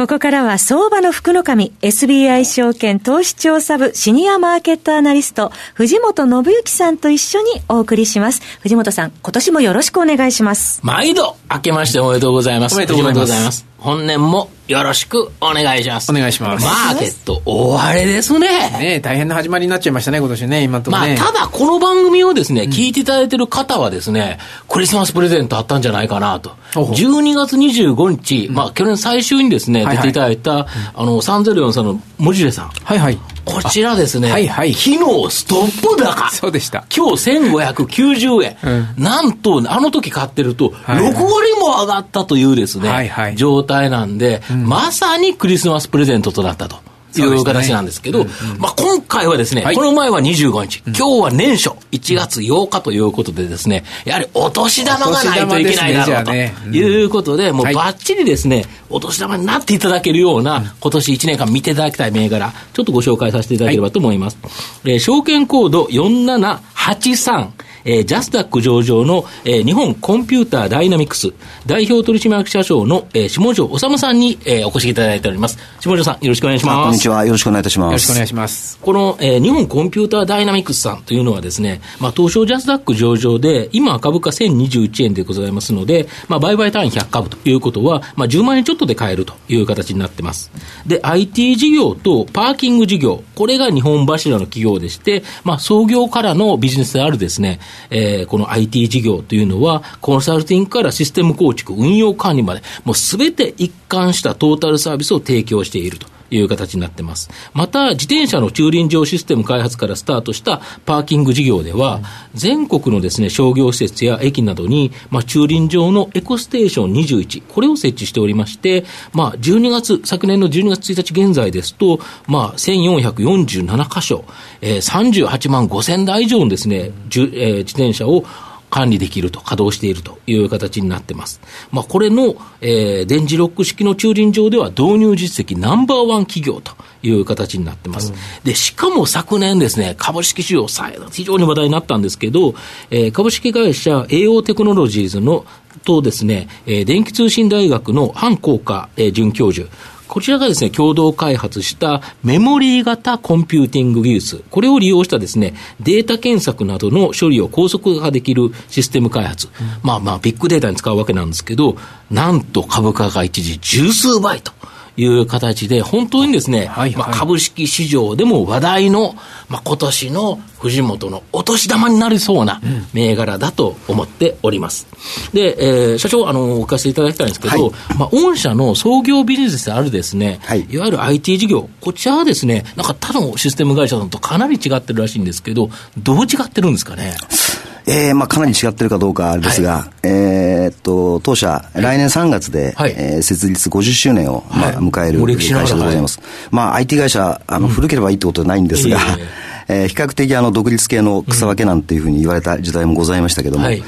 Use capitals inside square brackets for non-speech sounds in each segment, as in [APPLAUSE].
ここからは相場の福の神、SBI 証券投資調査部シニアマーケットアナリスト、藤本信之さんと一緒にお送りします。藤本さん、今年もよろしくお願いします。毎度、明けましておめでとうございます。おめでとうございます。本年もよろしくお願いします。お願いします。マーケット大荒れですね。ね大変な始まりになっちゃいましたね、今年ね、今とね。まあ、ただこの番組をですね、うん、聞いていただいてる方はですね、クリスマスプレゼントあったんじゃないかなと。12月25日、うん、まあ、去年最終にですね、出ていただいた、あの、3043の文字でさん。はいはい。こちらですね、はいはい、昨日ストップ高。そうでした。今日1590円。うん、なんと、あの時買ってると、6割も上がったというですね、はいはい、状態なんで、うん、まさにクリスマスプレゼントとなったと。いう形なんですけど、ねうんうん、まあ今回はですね、はい、この前は25日、今日は年初、1月8日ということでですね、やはりお年玉がないといけないだろうということで、もうばっちりですね、お年玉になっていただけるような、今年1年間見ていただきたい銘柄、ちょっとご紹介させていただければと思います。はい、えー、証券コード4783、えー、ジャスダック上場の、えー、日本コンピューターダイナミクス代表取締役社長の、えー、下條治さんに、えー、お越しいただいております。下條さん、よろしくお願いします。こんにちは。よろしくお願いいたします。よろしくお願いします。この、えー、日本コンピューターダイナミクスさんというのはですね、まあ、東証ジャスダック上場で、今株価1021円でございますので、まあ、売買単位100株ということは、まあ、10万円ちょっとで買えるという形になってます。で、IT 事業とパーキング事業、これが日本柱の企業でして、まあ、創業からのビジネスであるですね、えー、この IT 事業というのは、コンサルティングからシステム構築、運用管理まで、もうすべて一貫したトータルサービスを提供していると。いう形になってます。また、自転車の駐輪場システム開発からスタートしたパーキング事業では、全国のですね、商業施設や駅などに、まあ、駐輪場のエコステーション21、これを設置しておりまして、まあ、12月、昨年の12月1日現在ですと、まあ、1447箇所、えー、38万5千台以上のですね、じゅえー、自転車を管理できると、稼働しているという形になってます。まあ、これの、えー、電磁ロック式の駐輪場では導入実績ナンバーワン企業という形になってます。うん、で、しかも昨年ですね、株式市場非常に話題になったんですけど、えー、株式会社 AO テクノロジーズのとですね、えー、電気通信大学の反効果、えー、准教授、こちらがですね、共同開発したメモリー型コンピューティング技術、これを利用したですね、データ検索などの処理を高速化できるシステム開発。うん、まあまあ、ビッグデータに使うわけなんですけど、なんと株価が一時十数倍と。いう形で、本当にですね、はいはい、まあ、株式市場でも話題の、まあ、今年の藤本のお年玉になりそうな銘柄だと思っております。で、えー、社長、あの、お聞かせいただきたいんですけど、はい、まあ、御社の創業ビジネスであるですね、はい、いわゆる IT 事業、こちらはですね、なんか他のシステム会社さんとかなり違ってるらしいんですけど、どう違ってるんですかね？えー、まあ、かなり違ってるかどうかあれですが、はい、えー、っと、当社、来年3月で、はい、えー、設立50周年を、まあ、迎える会社でございます。まあ、IT 会社、あの、古ければいいってことはないんですが、[LAUGHS] えー、比較的あの、独立系の草分けなんていうふうに言われた時代もございましたけども、はい、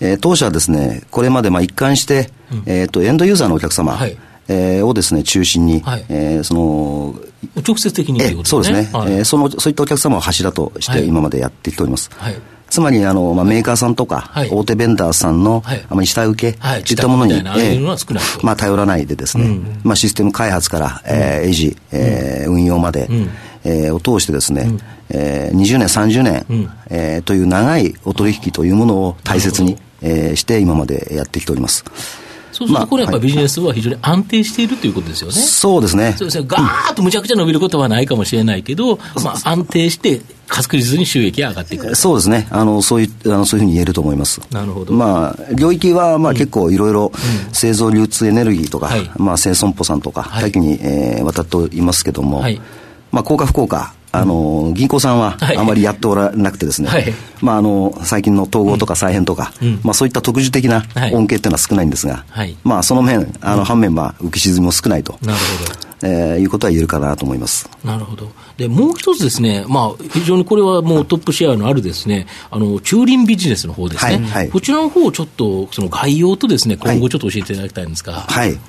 えー、当社はですね、これまでまあ一貫して、うん、えっ、と、エンドユーザーのお客様、はい。えー、をですね、中心に、はい、えー、その、直接的に、ね、そうですね、はい、えー、その、そういったお客様を柱として今までやってきております。はいつまりあの、まあ、メーカーさんとか、大手ベンダーさんの、あまり下請け、はい、いったものに、えー、まあ、頼らないでですね、うん、まあ、システム開発から、えー、維持、えー、運用まで、うん、えー、を通してですね、うん、えー、20年、30年、うん、えー、という長いお取引というものを大切に、えー、して今までやってきております。そうすると、これやっぱりビジネスは非常に安定しているということですよね。そうですね。そうですね。ガーッとむちゃくちゃ伸びることはないかもしれないけど、まあ安定して確実に収益が上がっていくそうですね。あの、そういう、あの、そういうふうに言えると思います。なるほど。まあ、領域は、まあ、結構いろいろ、製造流通エネルギーとか、まあ、生損保さんとか、多岐に、えー、渡っていますけども、まあ、効果不効果、あの、銀行さんはあまりやっておらなくてですね、はい、まあ、あの、最近の統合とか再編とか、うん、まあ、そういった特殊的な恩恵っていうのは少ないんですが、はい、まあ、その面、あの、反面、まあ、浮き沈みも少ないと。なるほど。えー、いうことは言えるかなと思います。なるほど。で、もう一つですね、まあ、非常にこれはもうトップシェアのあるですね、あの、駐輪ビジネスの方ですね。はいはい、こちらの方をちょっと、その概要とですね、今後ちょっと教えていただきたいんですが。はい、はい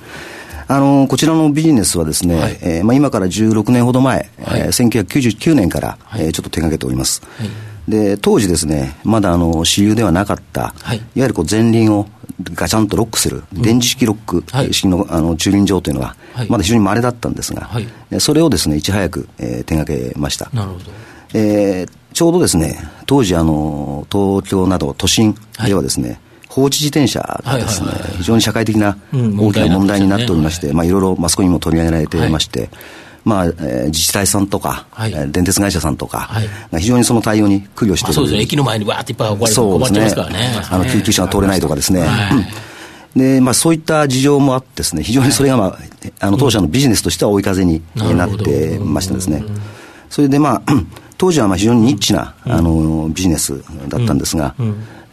あのこちらのビジネスはですね、はい、えー、まあ、今から16年ほど前、はい、えー、1999年から、はい、えー、ちょっと手がけております。はい。で当時ですねまだあの主流ではなかった、はい、いわゆるこう前輪をガチャンとロックする、電磁式ロック式の,、あの駐輪場というのは、まだ非常に稀だったんですが、はい、それをですねいち早く、えー、手がけました。なるほど、えー、ちょうどですね当時あの東京など都心ではですね、はい放置自転車がですね、非常に社会的な大きな問題になっておりまして、まあ、いろいろマスコミも取り上げられていまして、まあ、えー、自治体さんとか、はい、電鉄会社さんとか、はい、非常にその対応に苦慮している、そうですね、駅の前にわーっていっぱい困っちゃいますからね、あの救急車が通れないとかですね。でまあ、そういった事情もあってですね、非常にそれが、まあ、あの当社のビジネスとしては追い風になってましたですね。それでまあ、[CLEARS THROAT] 当時はまあ非常にニッチな、あのビジネスだったんですが、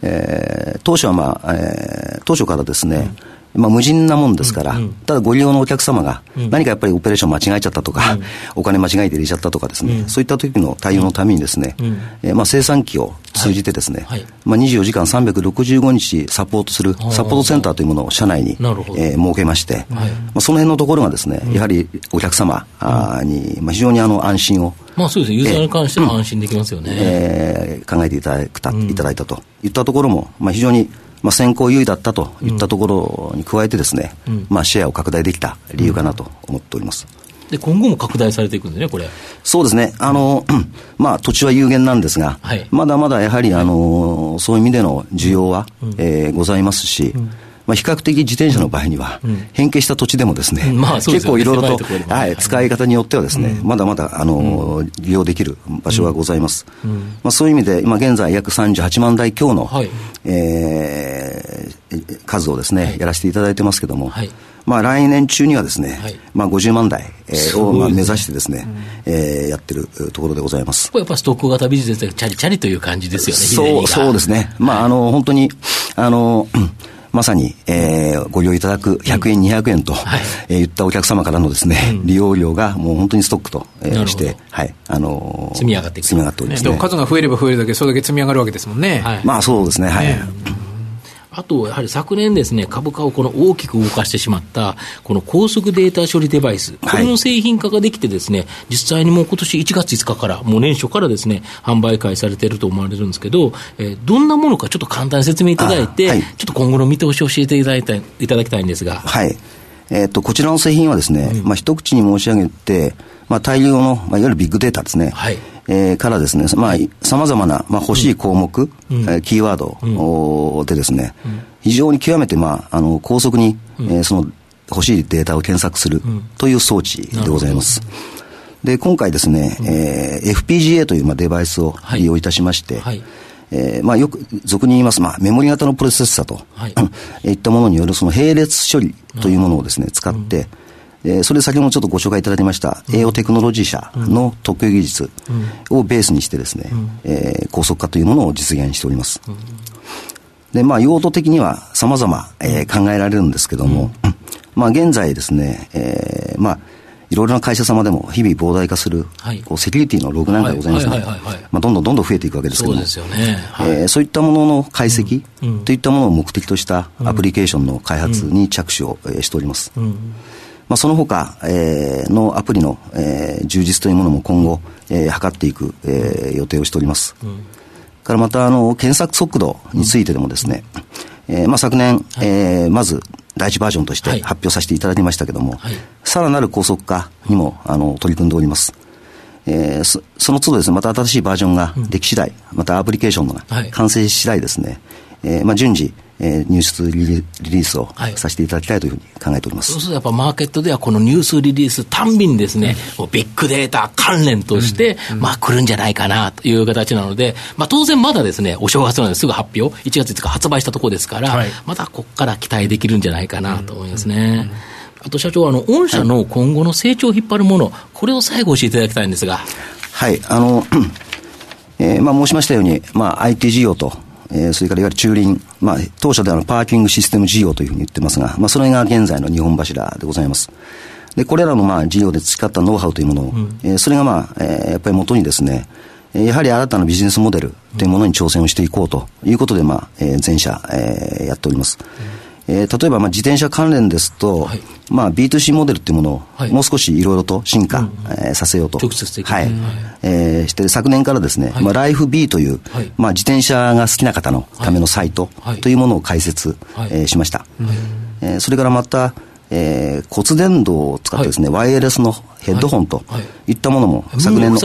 えー、当初はまあ、えー、当初からですね、まあ、無人なもんですから、うん。うん、ただご利用のお客様が、何かやっぱりオペレーション間違えちゃったとか、うん、お金間違えて入れちゃったとかですね、うん、そういった時の対応のためにですね、うん、えー、まあ、生産機を通じてですね、はい。はい、まあ、24時間365日サポートするサポートセンターというものを社内に、えー、設けまして、はい、まあ、その辺のところがですね、やはりお客様に、まあ、非常にあの安心をまあそうですね、ユーザーに関しても安心できますよね。えー、考えていただいた,、いただいたといったところも、まあ、非常にまあ、先行優位だったといったところに加えてですね、うん、まあ、シェアを拡大できた理由かなと思っております。で今後も拡大されていくんですね、これ。そうですね、あの [CLEARS THROAT] まあ、土地は有限なんですが、はい、まだまだやはりあのそういう意味での需要は、うん、えー、ございますし、うんまあ、比較的自転車の場合には、変形した土地でもですね、まあ、結構いろいろと、はい、使い方によってはですね、まだまだ、あの、利用できる場所がございます。まあ、そういう意味で、今現在約38万台強の、はい、えー、数をですね、やらせていただいてますけども、はい。まあ、来年中にはですね、はい、まあ、50万台、えー、をまあ目指してですね、うん、えー、やってるところでございます。これやっぱストック型ビジネスでチャリチャリという感じですよね、そうそうですね。まあ、あの、本当に、あの、まさに、えー、ご利用いただく100円、200円と、はい。えー、言ったお客様からのですね、利用料がもう本当にストックと、えー、して、はい、あのー、積み上がっていく。積み上がっております、ね、でも数が増えれば増えるだけ、それだけ積み上がるわけですもんね。はい、まあそうですね、はい。ねあと、やはり昨年ですね、株価をこの大きく動かしてしまった、この高速データ処理デバイス、これの製品化ができてですね、はい、実際にもう今年1月5日から、もう年初からですね、販売開始されていると思われるんですけど、えー、どんなものかちょっと簡単に説明いただいて、はい、ちょっと今後の見通しを教えていただいたいただきたいんですが。はい。えっ、と、こちらの製品はですね、うん、まあ一口に申し上げて、まあ大量の、まあいわゆるビッグデータですね。はい。えー、からですね、まあ、さまざまな、まあ、欲しい項目、うん、えー、キーワードでですね、うん、非常に極めて、まあ、あの高速に、うん、えー、その欲しいデータを検索するという装置でございます。で、今回ですね、うん、えー、FPGA という、まあ、デバイスを利用いたしまして、はい、えー、まあ、よく俗に言います、まあ、メモリ型のプロセッサと、はい、[CLEARS THROAT] いったものによるその並列処理というものをですね、使って、えー、それ先ほどちょっとご紹介いただきました、栄養テクノロジー社の特許技術をベースにしてですね、えー、高速化というものを実現しております。で、まあ、用途的には様々、えー、考えられるんですけども、まあ、現在ですね、えー、まあ、いろいろな会社様でも日々膨大化する、はい、こうセキュリティのログなんかございますね。まあ、どんどんどんどん増えていくわけですけども、そうい、えー、そういったものの解析、といったものを目的としたアプリケーションの開発に着手を、えしております。うん。まあ、その他、えー、のアプリの、えー、充実というものも今後、えー、図っていく、えー、予定をしております。うん、からまたあの検索速度についてでもですね、うん、えー、まあ、昨年、はい、えー、まず第一バージョンとして発表させていただきましたけれども、はい、さらなる高速化にもあの取り組んでおります。えー、そその都度ですね、また新しいバージョンができ次第、うん、またアプリケーションが完成次第ですね、はい、えー、まあ、順次、えー、ニュースリリースをさせていただきたいというふうに考えております、はい、そうするとやっぱマーケットではこのニュースリリースたんびにですね、うん、ビッグデータ関連として、うん、まあ来るんじゃないかなという形なので、まあ当然まだですね、お正月なのです。ぐ発表、1月5日発売したところですから、はい、まだここから期待できるんじゃないかなと思いますね。あと社長、あの、御社の今後の成長を引っ張るもの、これを最後教えていただきたいんですが。はい、あの、[CLEARS THROAT] えー、まあ申しましたように、まあ IT 事業と、えー、それからいわゆる駐輪、まあ、当社ではパーキングシステム事業というふうに言ってますが、まあ、それが現在の日本柱でございます。で、これらのまあ事業で培ったノウハウというものを、うん、えー、それがまあ、えー、やっぱり元にですね、やはり新たなビジネスモデルというものに挑戦をしていこうということで、まあ、えー、全社、えー、やっております。うん、えー、例えば、まあ、自転車関連ですと、はい、まあ、B2C モデルっていうものを、はい、もう少しいろいろと進化、うん、えー、させようと。直接的はい。えー、して、昨年からですね、はい、まあ、ライフ B という、はい、まあ、自転車が好きな方のためのサイトというものを開設、はい、えー、しました。えー、それからまた、えー、骨伝導を使ってですね、はい、ワイヤレスのヘッドホンとい。ったものも昨年の、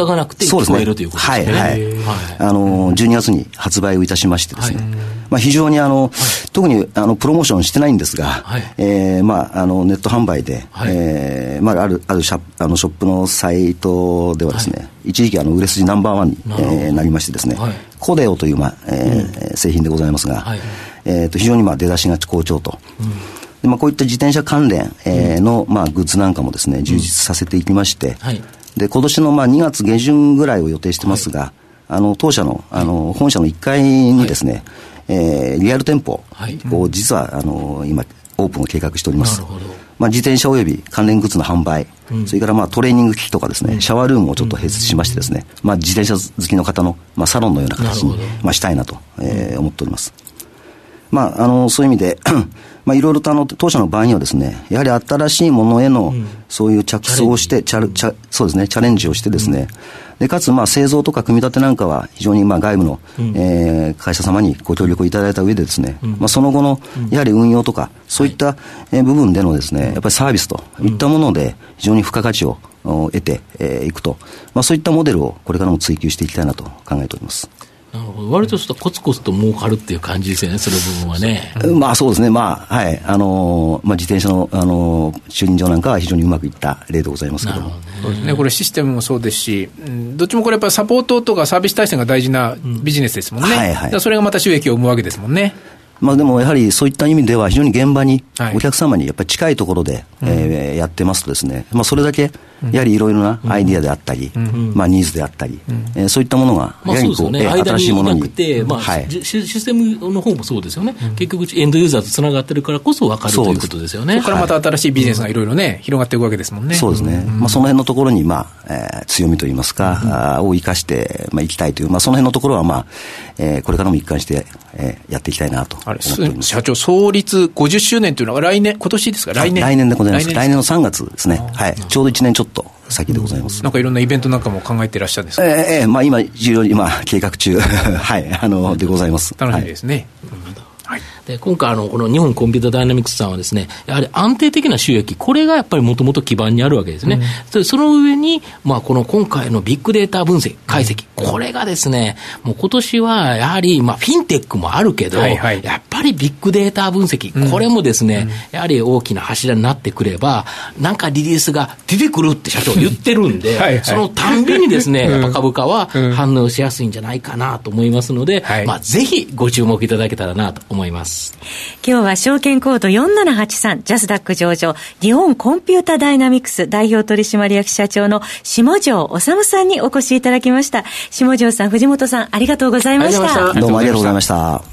そうですね、はいはい、あの12月に発売をいたしましてですね、まあ、非常にあの、特にあのプロモーションしてないんですが、はい、えー、まあ、あのネット販売で、はい、えー、まあ、あるあるシャあのショップのサイトではですね、一時期あの売れ筋ナンバーワンにな,、えー、なりましてですね、コデオという、まあえー、うん、製品でございますが、えー、と非常にまあ出だしが好調と。うん。でまあ、こういった自転車関連、えー、の、まあ、グッズなんかもですね、充実させていきまして、はい、で今年のまあ2月下旬ぐらいを予定してますが、はい、あの当社のあの本社の1階にですね、はい、えー、リアル店舗を実はあの今オープンを計画しております。まあ、自転車および関連グッズの販売、うん、それからまあトレーニング機器とかですね、シャワールームをちょっと併設しましてですね、まあ、自転車好きの方の、まあ、サロンのような形に、まあ、したいなと、えー、思っております。まあ、あのそういう意味でまあ、いろいろとあの当社の場合にはですね、やはり新しいものへの、そういう着想をして、チャチャそうですね、チャレンジをしてですね、でかつまあ製造とか組み立てなんかは非常にまあ外部の、うん、えー、会社様にご協力をいただいた上でですね、うん、まあ、その後のやはり運用とか、そういった、え部分でのですね、やっぱりサービスといったもので非常に付加価値を得てい、えー、くと、まあ、そういったモデルをこれからも追求していきたいなと考えております。なるほど割とちょっとコツコツと儲かるっていう感じですよね、その部分はね。まあそうですね、まあ、はい、あのー、まあ自転車の、あのー、駐輪場なんかは非常にうまくいった例でございますけども。そうですね、これシステムもそうですし、どっちもこれやっぱりサポートとかサービス体制が大事なビジネスですもんね。うん、はいはい。それがまた収益を生むわけですもんね。まあ、でもやはりそういった意味では、非常に現場に、お客様にやっぱり近いところで、はい、えー、やってますとですね、まあ、それだけやはりいろいろなアイディアであったり、まあ、ニーズであったり、えー、そういったものが、やはりこう、ね、新しいものに。まあはい、システムの方もそうですよね、結局、エンドユーザーとつながってるからこそ分かるということですよね。そこからまた新しいビジネスがいろいろね、広がっていくわけですもんね。そうですね。まあ、その辺のところに、まあ、えー、強みといいますか、を生かして、まあ、いきたいという、まあ、その辺のところは、まあ、えー、これからも一貫して、えー、やっていきたいなと思っております。社長、創立50周年というのは来年、今年ですか？来年。来年でございます。来年の3月ですね。はい。ちょうど1年ちょっと先でございます。なんかいろんなイベントなんかも考えていらっしゃるんですか？ええー、まあ今、重要に、まあ、計画中、[LAUGHS] はい、あの、でございます。楽しみですね。はい。で今回あの、この日本コンピュータダイナミクスさんはですね、やはり安定的な収益、これがやっぱりもともと基盤にあるわけですね。うん、その上に、まあ、この今回のビッグデータ分析、解析、うん、これがですね、もう今年はやはり、まあ、フィンテックもあるけど、はいはい、やっぱりビッグデータ分析、これもですね、やはり大きな柱になってくれば、なんかリリースが出てくるって社長言ってるんで、[LAUGHS] はいはい、そのたんびにですね、やっぱ株価は反応しやすいんじゃないかなと思いますので、はい、まあ、ぜひご注目いただけたらなと思います。今日は証券コード4783ジャスダック上場日本コンピュータダイナミクス代表取締役社長の下條治さんにお越しいただきました。下條さん、藤本さん、ありがとうございました。どうもありがとうございました。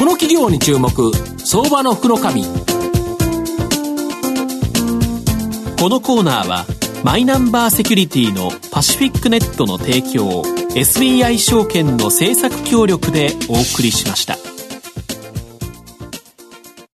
この企業に注目相場の福の神このコーナーはマイナンバーセキュリティのパシフィックネットの提供 SBI 証券の政策協力でお送りしました。